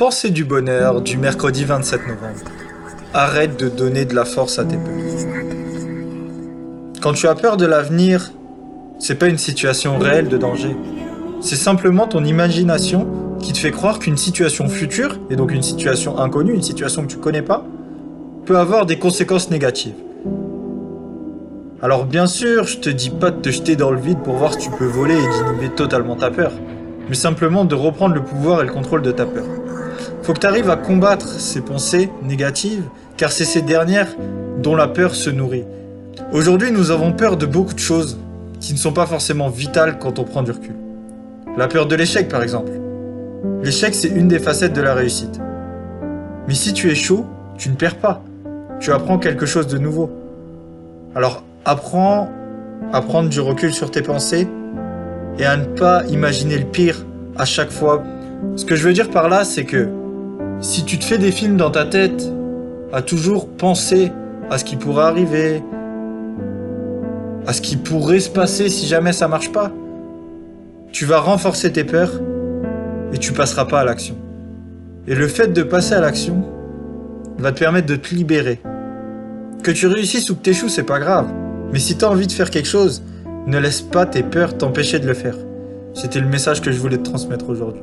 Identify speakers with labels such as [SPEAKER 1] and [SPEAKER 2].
[SPEAKER 1] Pensée du bonheur du mercredi 27 novembre. Arrête de donner de la force à tes peurs. Quand tu as peur de l'avenir, c'est pas une situation réelle de danger. C'est simplement ton imagination qui te fait croire qu'une situation future, et donc une situation inconnue, une situation que tu connais pas, peut avoir des conséquences négatives. Alors bien sûr, je te dis pas de te jeter dans le vide pour voir si tu peux voler et d'inhiber totalement ta peur, mais simplement de reprendre le pouvoir et le contrôle de ta peur. Faut que tu arrives à combattre ces pensées négatives, car c'est ces dernières dont la peur se nourrit. Aujourd'hui, nous avons peur de beaucoup de choses qui ne sont pas forcément vitales quand on prend du recul. La peur de l'échec, par exemple. L'échec, c'est une des facettes de la réussite. Mais si tu es chaud, tu ne perds pas. Tu apprends quelque chose de nouveau. Alors, apprends à prendre du recul sur tes pensées et à ne pas imaginer le pire à chaque fois. Ce que je veux dire par là, c'est que si tu te fais des films dans ta tête, à toujours penser à ce qui pourrait arriver, à ce qui pourrait se passer si jamais ça marche pas, tu vas renforcer tes peurs et tu passeras pas à l'action. Et le fait de passer à l'action va te permettre de te libérer. Que tu réussisses ou que t'échoues, c'est pas grave. Mais si t'as envie de faire quelque chose, ne laisse pas tes peurs t'empêcher de le faire. C'était le message que je voulais te transmettre aujourd'hui.